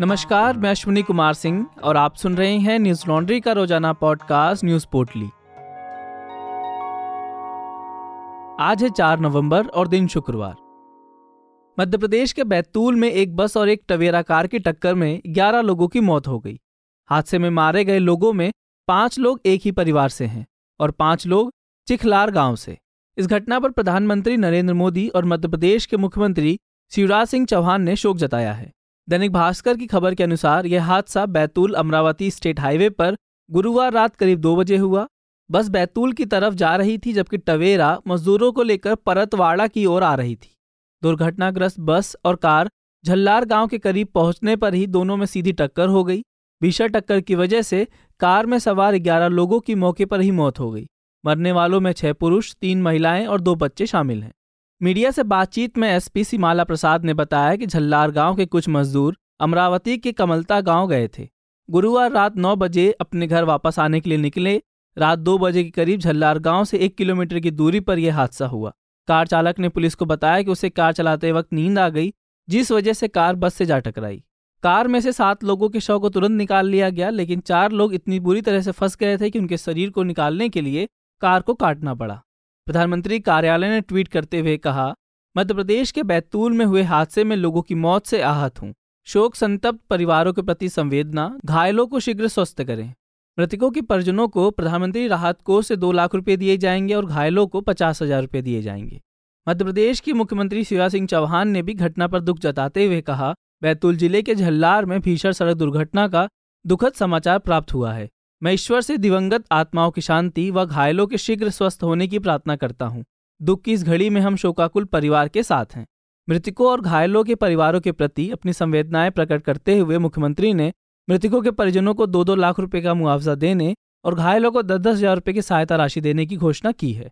नमस्कार, मैं अश्विनी कुमार सिंह और आप सुन रहे हैं न्यूज़ लॉन्ड्री का रोज़ाना पॉडकास्ट न्यूज़ पोर्टली। आज है चार नवंबर और दिन शुक्रवार। मध्य प्रदेश के बैतूल में एक बस और एक टवेरा कार की टक्कर में 11 लोगों की मौत हो गई। हादसे में मारे गए लोगों में पाँच लोग एक ही परिवार से हैं और पाँच लोग चिखलार गाँव से। इस घटना पर प्रधानमंत्री नरेंद्र मोदी और मध्य प्रदेश के मुख्यमंत्री शिवराज सिंह चौहान ने शोक जताया है। दैनिक भास्कर की खबर के अनुसार यह हादसा बैतूल अमरावती स्टेट हाईवे पर गुरुवार रात करीब दो बजे हुआ। बस बैतूल की तरफ़ जा रही थी, जबकि टवेरा मजदूरों को लेकर परतवाड़ा की ओर आ रही थी। दुर्घटनाग्रस्त बस और कार झल्लार गाँव के करीब पहुँचने पर ही दोनों में सीधी टक्कर हो गई। भीषण टक्कर की वजह से कार में सवार ग्यारह लोगों की मौके पर ही मौत हो गई। मरने वालों में छह पुरुष, तीन महिलाएँ और दो बच्चे शामिल हैं। मीडिया से बातचीत में एसपी सीमाला प्रसाद ने बताया कि झल्लार गाँव के कुछ मजदूर अमरावती के कमलता गाँव गए थे। गुरुवार रात नौ बजे अपने घर वापस आने के लिए निकले। रात दो बजे के करीब झल्लार गाँव से एक किलोमीटर की दूरी पर यह हादसा हुआ। कार चालक ने पुलिस को बताया कि उसे कार चलाते वक्त नींद आ गई, जिस वजह से कार बस से जा टकराई। कार में से सात लोगों के शव को तुरंत निकाल लिया गया, लेकिन चार लोग इतनी बुरी तरह से फंस गए थे कि उनके शरीर को निकालने के लिए कार को काटना पड़ा। प्रधानमंत्री कार्यालय ने ट्वीट करते हुए कहा, मध्य प्रदेश के बैतूल में हुए हादसे में लोगों की मौत से आहत हूँ। शोक, संतप्त परिवारों के प्रति संवेदना, घायलों को शीघ्र स्वस्थ करें। मृतकों के परिजनों को प्रधानमंत्री राहत कोष से दो लाख रुपए दिए जाएँगे और घायलों को पचास हज़ार रुपए दिए जाएँगे। मध्य प्रदेश की मुख्यमंत्री शिवराज सिंह चौहान ने भी घटना पर दुख जताते हुए कहा, बैतूल ज़िले के झल्लार में भीषण सड़क दुर्घटना का दुखद समाचार प्राप्त हुआ है। मैं ईश्वर से दिवंगत आत्माओं की शांति व घायलों के शीघ्र स्वस्थ होने की प्रार्थना करता हूँ। दुख की इस घड़ी में हम शोकाकुल परिवार के साथ हैं। मृतकों और घायलों के परिवारों के प्रति अपनी संवेदनाएँ प्रकट करते हुए मुख्यमंत्री ने मृतकों के परिजनों को दो दो लाख रुपए का मुआवजा देने और घायलों को दस दस हज़ार रुपये की सहायता राशि देने की घोषणा की है।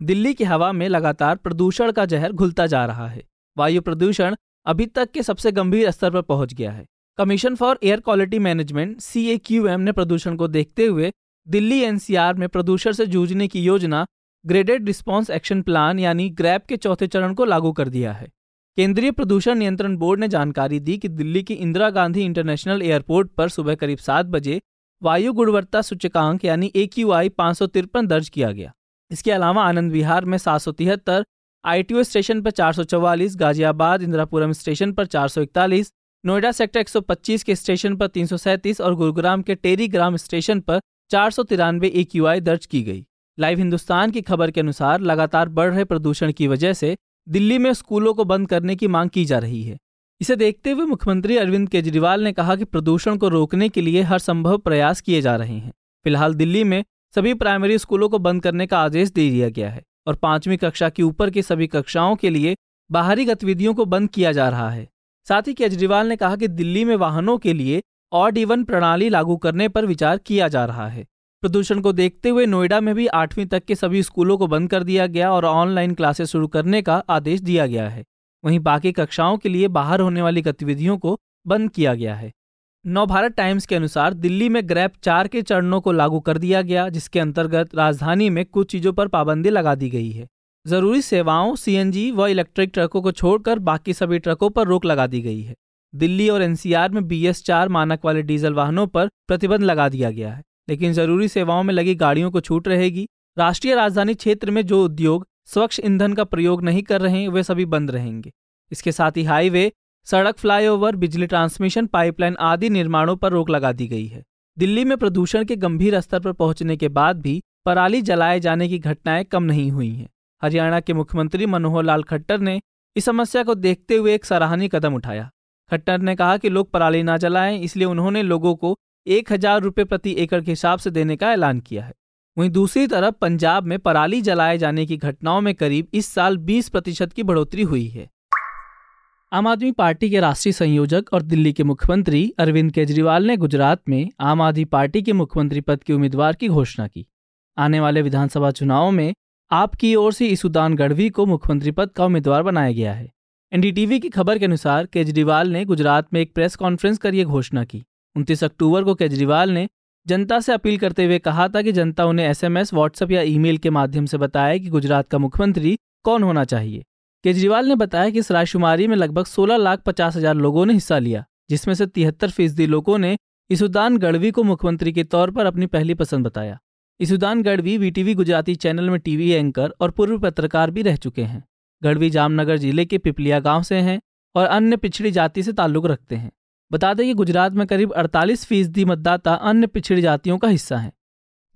दिल्ली की हवा में लगातार प्रदूषण का जहर घुलता जा रहा है। वायु प्रदूषण अभी तक के सबसे गंभीर स्तर पर पहुँच गया है। Commission for air quality management CAQM ने प्रदूषण को देखते हुए दिल्ली एनसीआर में प्रदूषण से जूझने की योजना ग्रेडेड रिस्पॉन्स एक्शन प्लान यानी ग्रैप के चौथे चरण को लागू कर दिया है। केंद्रीय प्रदूषण नियंत्रण बोर्ड ने जानकारी दी कि दिल्ली की इंदिरा गांधी इंटरनेशनल एयरपोर्ट पर सुबह करीब सात बजे वायु गुणवत्ता सूचकांक यानी ए क्यू आई दर्ज किया गया। इसके अलावा आनंद विहार में सात सौ तिहत्तर आईटीओ स्टेशन पर 444, गाजियाबाद इंदिरापुरम स्टेशन पर 441, नोएडा सेक्टर 125 के स्टेशन पर तीन सौ सैंतीस और गुरुग्राम के टेरी ग्राम स्टेशन पर चार सौ तिरानवे ए दर्ज की गई। लाइव हिंदुस्तान की खबर के अनुसार लगातार बढ़ रहे प्रदूषण की वजह से दिल्ली में स्कूलों को बंद करने की मांग की जा रही है। इसे देखते हुए मुख्यमंत्री अरविंद केजरीवाल ने कहा कि प्रदूषण को रोकने के लिए हर संभव प्रयास किए जा रहे हैं। फ़िलहाल दिल्ली में सभी प्राइमरी स्कूलों को बंद करने का आदेश दे दिया गया है और पांचवीं कक्षा की ऊपर की सभी कक्षाओं के लिए बाहरी गतिविधियों को बंद किया जा रहा है। साथ ही केजरीवाल ने कहा कि दिल्ली में वाहनों के लिए ऑड इवन प्रणाली लागू करने पर विचार किया जा रहा है। प्रदूषण को देखते हुए नोएडा में भी आठवीं तक के सभी स्कूलों को बंद कर दिया गया और ऑनलाइन क्लासेस शुरू करने का आदेश दिया गया है। वहीं बाकी कक्षाओं के लिए बाहर होने वाली गतिविधियों को बंद किया गया है। नवभारत टाइम्स के अनुसार दिल्ली में ग्रैप चार के चरणों को लागू कर दिया गया, जिसके अंतर्गत राजधानी में कुछ चीज़ों पर पाबंदी लगा दी गई है। ज़रूरी सेवाओं सीएनजी व इलेक्ट्रिक ट्रकों को छोड़कर बाकी सभी ट्रकों पर रोक लगा दी गई है। दिल्ली और एनसीआर में बी एस चार मानक वाले डीजल वाहनों पर प्रतिबंध लगा दिया गया है, लेकिन ज़रूरी सेवाओं में लगी गाड़ियों को छूट रहेगी। राष्ट्रीय राजधानी क्षेत्र में जो उद्योग स्वच्छ ईंधन का प्रयोग नहीं कर रहे हैं, वे सभी बंद रहेंगे। इसके साथ ही हाईवे, सड़क फ्लाईओवर, बिजली ट्रांसमिशन, पाइपलाइन आदि निर्माणों पर रोक लगा दी गई है। दिल्ली में प्रदूषण के गंभीर स्तर पर पहुँचने के बाद भी पराली जलाए जाने की घटनाएँ कम नहीं हुई हैं। हरियाणा के मुख्यमंत्री मनोहर लाल खट्टर ने इस समस्या को देखते हुए एक सराहनीय कदम उठाया। खट्टर ने कहा कि लोग पराली ना जलाएँ, इसलिए उन्होंने लोगों को एक हज़ार रुपये प्रति एकड़ के हिसाब से देने का ऐलान किया है। वहीं दूसरी तरफ़ पंजाब में पराली जलाए जाने की घटनाओं में करीब इस साल 20 प्रतिशत की बढ़ोतरी हुई है। आम आदमी पार्टी के राष्ट्रीय संयोजक और दिल्ली के मुख्यमंत्री अरविंद केजरीवाल ने गुजरात में आम आदमी पार्टी के मुख्यमंत्री पद के उम्मीदवार की घोषणा की। आने वाले विधानसभा चुनावों में आपकी ओर से ईसुदान गढ़वी को मुख्यमंत्री पद का उम्मीदवार बनाया गया है। एनडीटीवी की खबर के अनुसार केजरीवाल ने गुजरात में एक प्रेस कॉन्फ्रेंस कर यह घोषणा की। उनतीस अक्टूबर को केजरीवाल ने जनता से अपील करते हुए कहा था कि जनता उन्हें एसएमएस, व्हाट्सएप या ईमेल के माध्यम से बताए कि गुजरात का मुख्यमंत्री कौन होना चाहिए। केजरीवाल ने बताया कि इस राजकुमारी में लगभग 16 लाख पचास हज़ार लोगों ने हिस्सा लिया, जिसमें से तिहत्तर फ़ीसदी लोगों ने ईसुदान गढ़वी को मुख्यमंत्री के तौर पर अपनी पहली पसंद बताया। ईसुदान गढ़वी वीटीवी गुजराती चैनल में टीवी एंकर और पूर्व पत्रकार भी रह चुके हैं। गढ़वी जामनगर ज़िले के पिपलिया गाँव से हैं और अन्य पिछड़ी जाति से ताल्लुक रखते हैं। बता दें कि गुजरात में करीब 48 फ़ीसदी मतदाता अन्य पिछड़ी जातियों का हिस्सा हैं।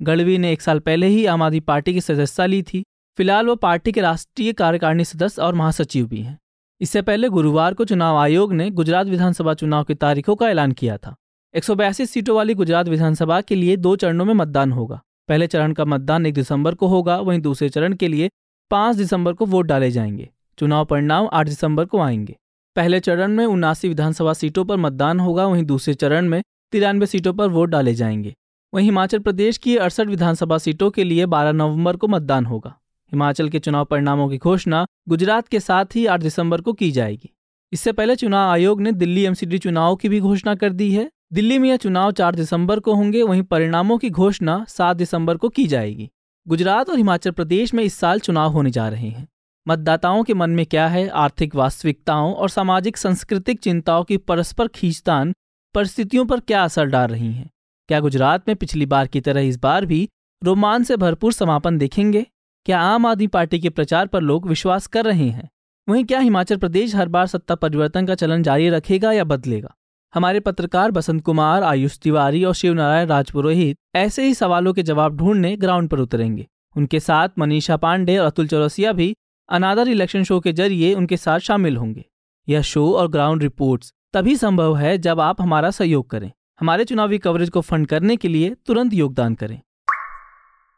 गढ़वी ने एक साल पहले ही आम आदमी पार्टी की सदस्यता ली थी। फ़िलहाल वो पार्टी के राष्ट्रीय कार्यकारिणी सदस्य और महासचिव भी हैं। इससे पहले गुरुवार को चुनाव आयोग ने गुजरात विधानसभा चुनाव की तारीखों का ऐलान किया था। एक सौ बयासी सीटों वाली गुजरात विधानसभा के लिए दो चरणों में मतदान होगा। पहले चरण का मतदान एक दिसंबर को होगा, वहीं दूसरे चरण के लिए पाँच दिसंबर को वोट डाले जाएँगे। चुनाव परिणाम आठ दिसंबर को आएँगे। पहले चरण में उनासी विधानसभा सीटों पर मतदान होगा, वहीं दूसरे चरण में तिरानवे सीटों पर वोट डाले जाएँगे। वहीं हिमाचल प्रदेश की अड़सठ विधानसभा सीटों के लिए 12 नवंबर को मतदान होगा। हिमाचल के चुनाव परिणामों की घोषणा गुजरात के साथ ही 8 दिसंबर को की जाएगी। इससे पहले चुनाव आयोग ने दिल्ली एमसीडी चुनाव की भी घोषणा कर दी है। दिल्ली में यह चुनाव 4 दिसंबर को होंगे, वहीं परिणामों की घोषणा 7 दिसंबर को की जाएगी। गुजरात और हिमाचल प्रदेश में इस साल चुनाव होने जा रहे हैं। मतदाताओं के मन में क्या है? आर्थिक वास्तविकताओं और सामाजिक, सांस्कृतिक चिंताओं की परस्पर खींचतान परिस्थितियों पर क्या असर डाल रही हैं? क्या गुजरात में पिछली बार की तरह इस बार भी रोमांच से भरपूर समापन देखेंगे? क्या आम आदमी पार्टी के प्रचार पर लोग विश्वास कर रहे हैं? वहीं क्या हिमाचल प्रदेश हर बार सत्ता परिवर्तन का चलन जारी रखेगा या बदलेगा? हमारे पत्रकार बसंत कुमार, आयुष तिवारी और शिवनारायण राजपुरोहित ऐसे ही सवालों के जवाब ढूँढने ग्राउंड पर उतरेंगे। उनके साथ मनीषा पांडे और अतुल चौरसिया भी अनादर इलेक्शन शो के ज़रिए उनके साथ शामिल होंगे। यह शो और ग्राउंड रिपोर्ट्स तभी संभव है जब आप हमारा सहयोग करें। हमारे चुनावी कवरेज को फंड करने के लिए तुरंत योगदान करें।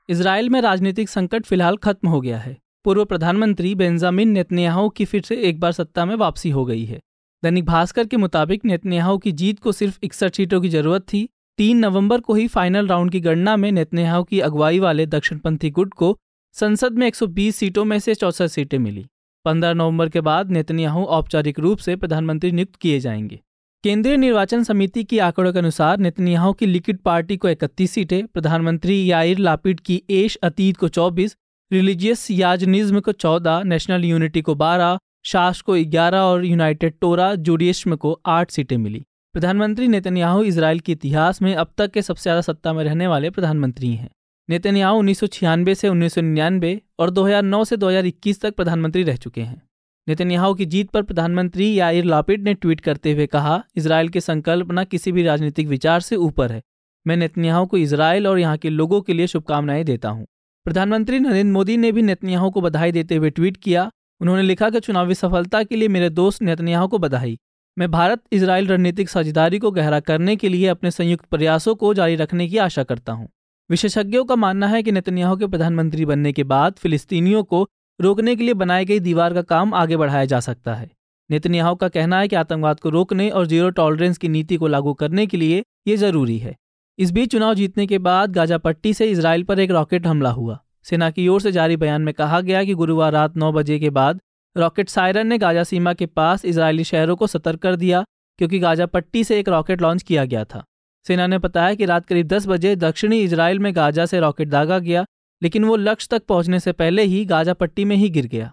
इसराइल में राजनीतिक संकट फ़िलहाल खत्म हो गया है। पूर्व प्रधानमंत्री बेंजामिन नेतन्याहू की फिर से एक बार सत्ता में वापसी हो गई है। दैनिक भास्कर के मुताबिक नेतन्याहू की जीत को सिर्फ़ इकसठ सीटों की ज़रूरत थी। तीन नवंबर को ही फाइनल राउंड की गणना में नेतन्याहू की अगुवाई वाले दक्षिणपंथी गुट को संसद में 120 सीटों में से चौसठ सीटें मिली। 15 नवंबर के बाद नेतन्याहू औपचारिक रूप से प्रधानमंत्री नियुक्त किए जाएँगे। केंद्रीय निर्वाचन समिति की आंकड़ों के अनुसार नेतन्याहू की लिक्विड पार्टी को इकतीस सीटें प्रधानमंत्री याइर लापिड की एश अतीत को 24, रिलीजियस याजनिज्म को 14, नेशनल यूनिटी को 12, शास को 11 और यूनाइटेड टोरा जुडियस्म को 8 सीटें मिली। प्रधानमंत्री नेतन्याहू इसराइल के इतिहास में अब तक के सबसे ज़्यादा सत्ता में रहने वाले प्रधानमंत्री हैं। नेतन्याहू उन्नीस सौ छियानवे से उन्नीस सौ निन्यानबे और 2009 से 2021 तक प्रधानमंत्री रह चुके हैं। नेतन्याहू की जीत पर प्रधानमंत्री याइर लापिड ने ट्वीट करते हुए कहा इसराइल की संकल्पना किसी भी राजनीतिक विचार से ऊपर है। मैं नेतन्याहू को इसराइल और यहाँ के लोगों के लिए शुभकामनाएँ देता हूँ। प्रधानमंत्री नरेंद्र मोदी ने भी नेतन्याहू को बधाई देते हुए ट्वीट किया उन्होंने लिखा कि चुनावी सफलता के लिए मेरे दोस्त नेतन्याहू को बधाई। मैं भारत इसराइल रणनीतिक साझेदारी को गहरा करने के लिए अपने संयुक्त प्रयासों को जारी रखने की आशा करता हूँ। विशेषज्ञों का मानना है कि नेतन्याहू के प्रधानमंत्री बनने के बाद फिलिस्तीनियों को रोकने के लिए बनाई गई दीवार का काम आगे बढ़ाया जा सकता है। नेतन्याहू का कहना है कि आतंकवाद को रोकने और ज़ीरो टॉलरेंस की नीति को लागू करने के लिए ये ज़रूरी है। इस बीच चुनाव जीतने के बाद गाजा पट्टी से इसराइल पर एक रॉकेट हमला हुआ। सेना की ओर से जारी बयान में कहा गया कि गुरुवार रात नौ बजे के बाद रॉकेट सायरन ने गाजा सीमा के पास इसराइली शहरों को सतर्क कर दिया, क्योंकि गाजा पट्टी से एक रॉकेट लॉन्च किया गया था। सेना ने बताया कि रात करीब 10 बजे दक्षिणी इसराइल में गाजा से रॉकेट दागा गया, लेकिन वो लक्ष्य तक पहुँचने से पहले ही गाजा पट्टी में ही गिर गया।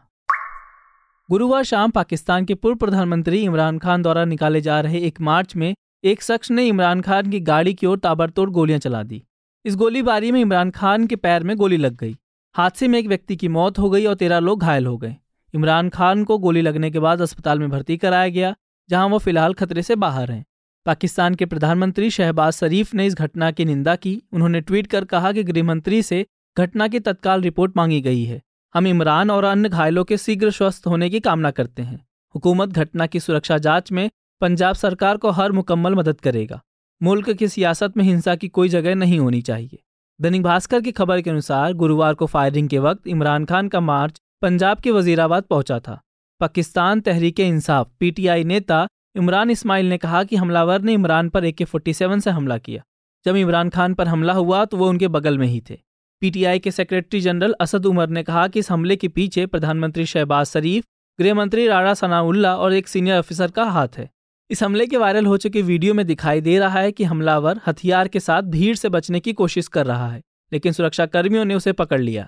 गुरुवार शाम पाकिस्तान के पूर्व प्रधानमंत्री इमरान खान द्वारा निकाले जा रहे एक मार्च में एक शख्स ने इमरान खान की गाड़ी की ओर ताबड़तोड़ गोलियाँ चला दी। इस गोलीबारी में इमरान खान के पैर में गोली लग गई। हादसे में एक व्यक्ति की मौत हो गई और तेरह लोग घायल हो गए। इमरान खान को गोली लगने के बाद अस्पताल में भर्ती कराया गया, जहाँ वो फ़िलहाल खतरे से बाहर हैं। पाकिस्तान के प्रधानमंत्री शहबाज शरीफ ने इस घटना की निंदा की। उन्होंने ट्वीट कर कहा कि गृहमंत्री से घटना की तत्काल रिपोर्ट मांगी गई है। हम इमरान और अन्य घायलों के शीघ्र स्वस्थ होने की कामना करते हैं। हुकूमत घटना की सुरक्षा जाँच में पंजाब सरकार को हर मुकम्मल मदद करेगा। मुल्क की सियासत में हिंसा की कोई जगह नहीं होनी चाहिए। दैनिक भास्कर की खबर के अनुसार गुरुवार को फायरिंग के वक्त इमरान खान का मार्च पंजाब के वजीराबाद पहुँचा था। पाकिस्तान तहरीक इंसाफ, पीटीआई नेता इमरान इस्माइल ने कहा कि हमलावर ने इमरान पर ए के फोर्टी सेवन से हमला किया। जब इमरान खान पर हमला हुआ तो वो उनके बगल में ही थे। पीटीआई के सेक्रेटरी जनरल असद उमर ने कहा कि इस हमले के पीछे प्रधानमंत्री शहबाज शरीफ, गृहमंत्री राणा सनाउल्ला और एक सीनियर ऑफिसर का हाथ है। इस हमले के वायरल हो चुके वीडियो में दिखाई दे रहा है कि हमलावर हथियार के साथ भीड़ से बचने की कोशिश कर रहा है, लेकिन सुरक्षा कर्मियों ने उसे पकड़ लिया।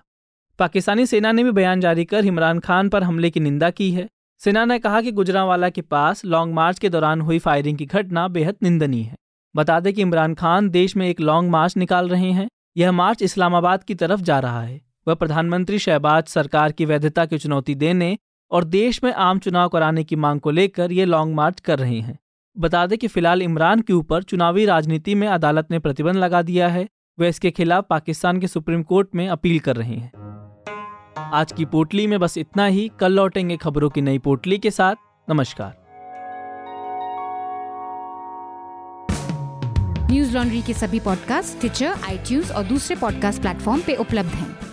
पाकिस्तानी सेना ने भी बयान जारी कर इमरान खान पर हमले की निंदा की है। सेना ने कहा कि गुजरावाला के पास लॉन्ग मार्च के दौरान हुई फायरिंग की घटना बेहद निंदनीय है। बता दें कि इमरान खान देश में एक लॉन्ग मार्च निकाल रहे हैं। यह मार्च इस्लामाबाद की तरफ़ जा रहा है। वह प्रधानमंत्री शहबाज सरकार की वैधता की चुनौती देने और देश में आम चुनाव कराने की मांग को लेकर ये लॉन्ग मार्च कर रहे हैं। बता दें कि फ़िलहाल इमरान के ऊपर चुनावी राजनीति में अदालत ने प्रतिबंध लगा दिया है। वह इसके खिलाफ पाकिस्तान के सुप्रीम कोर्ट में अपील कर रहे हैं। आज की पोटली में बस इतना ही। कल लौटेंगे खबरों की नई पोटली के साथ। नमस्कार। न्यूज़ लॉन्ड्री के सभी पॉडकास्ट ट्विटर आई और दूसरे पॉडकास्ट प्लेटफॉर्म पे उपलब्ध हैं।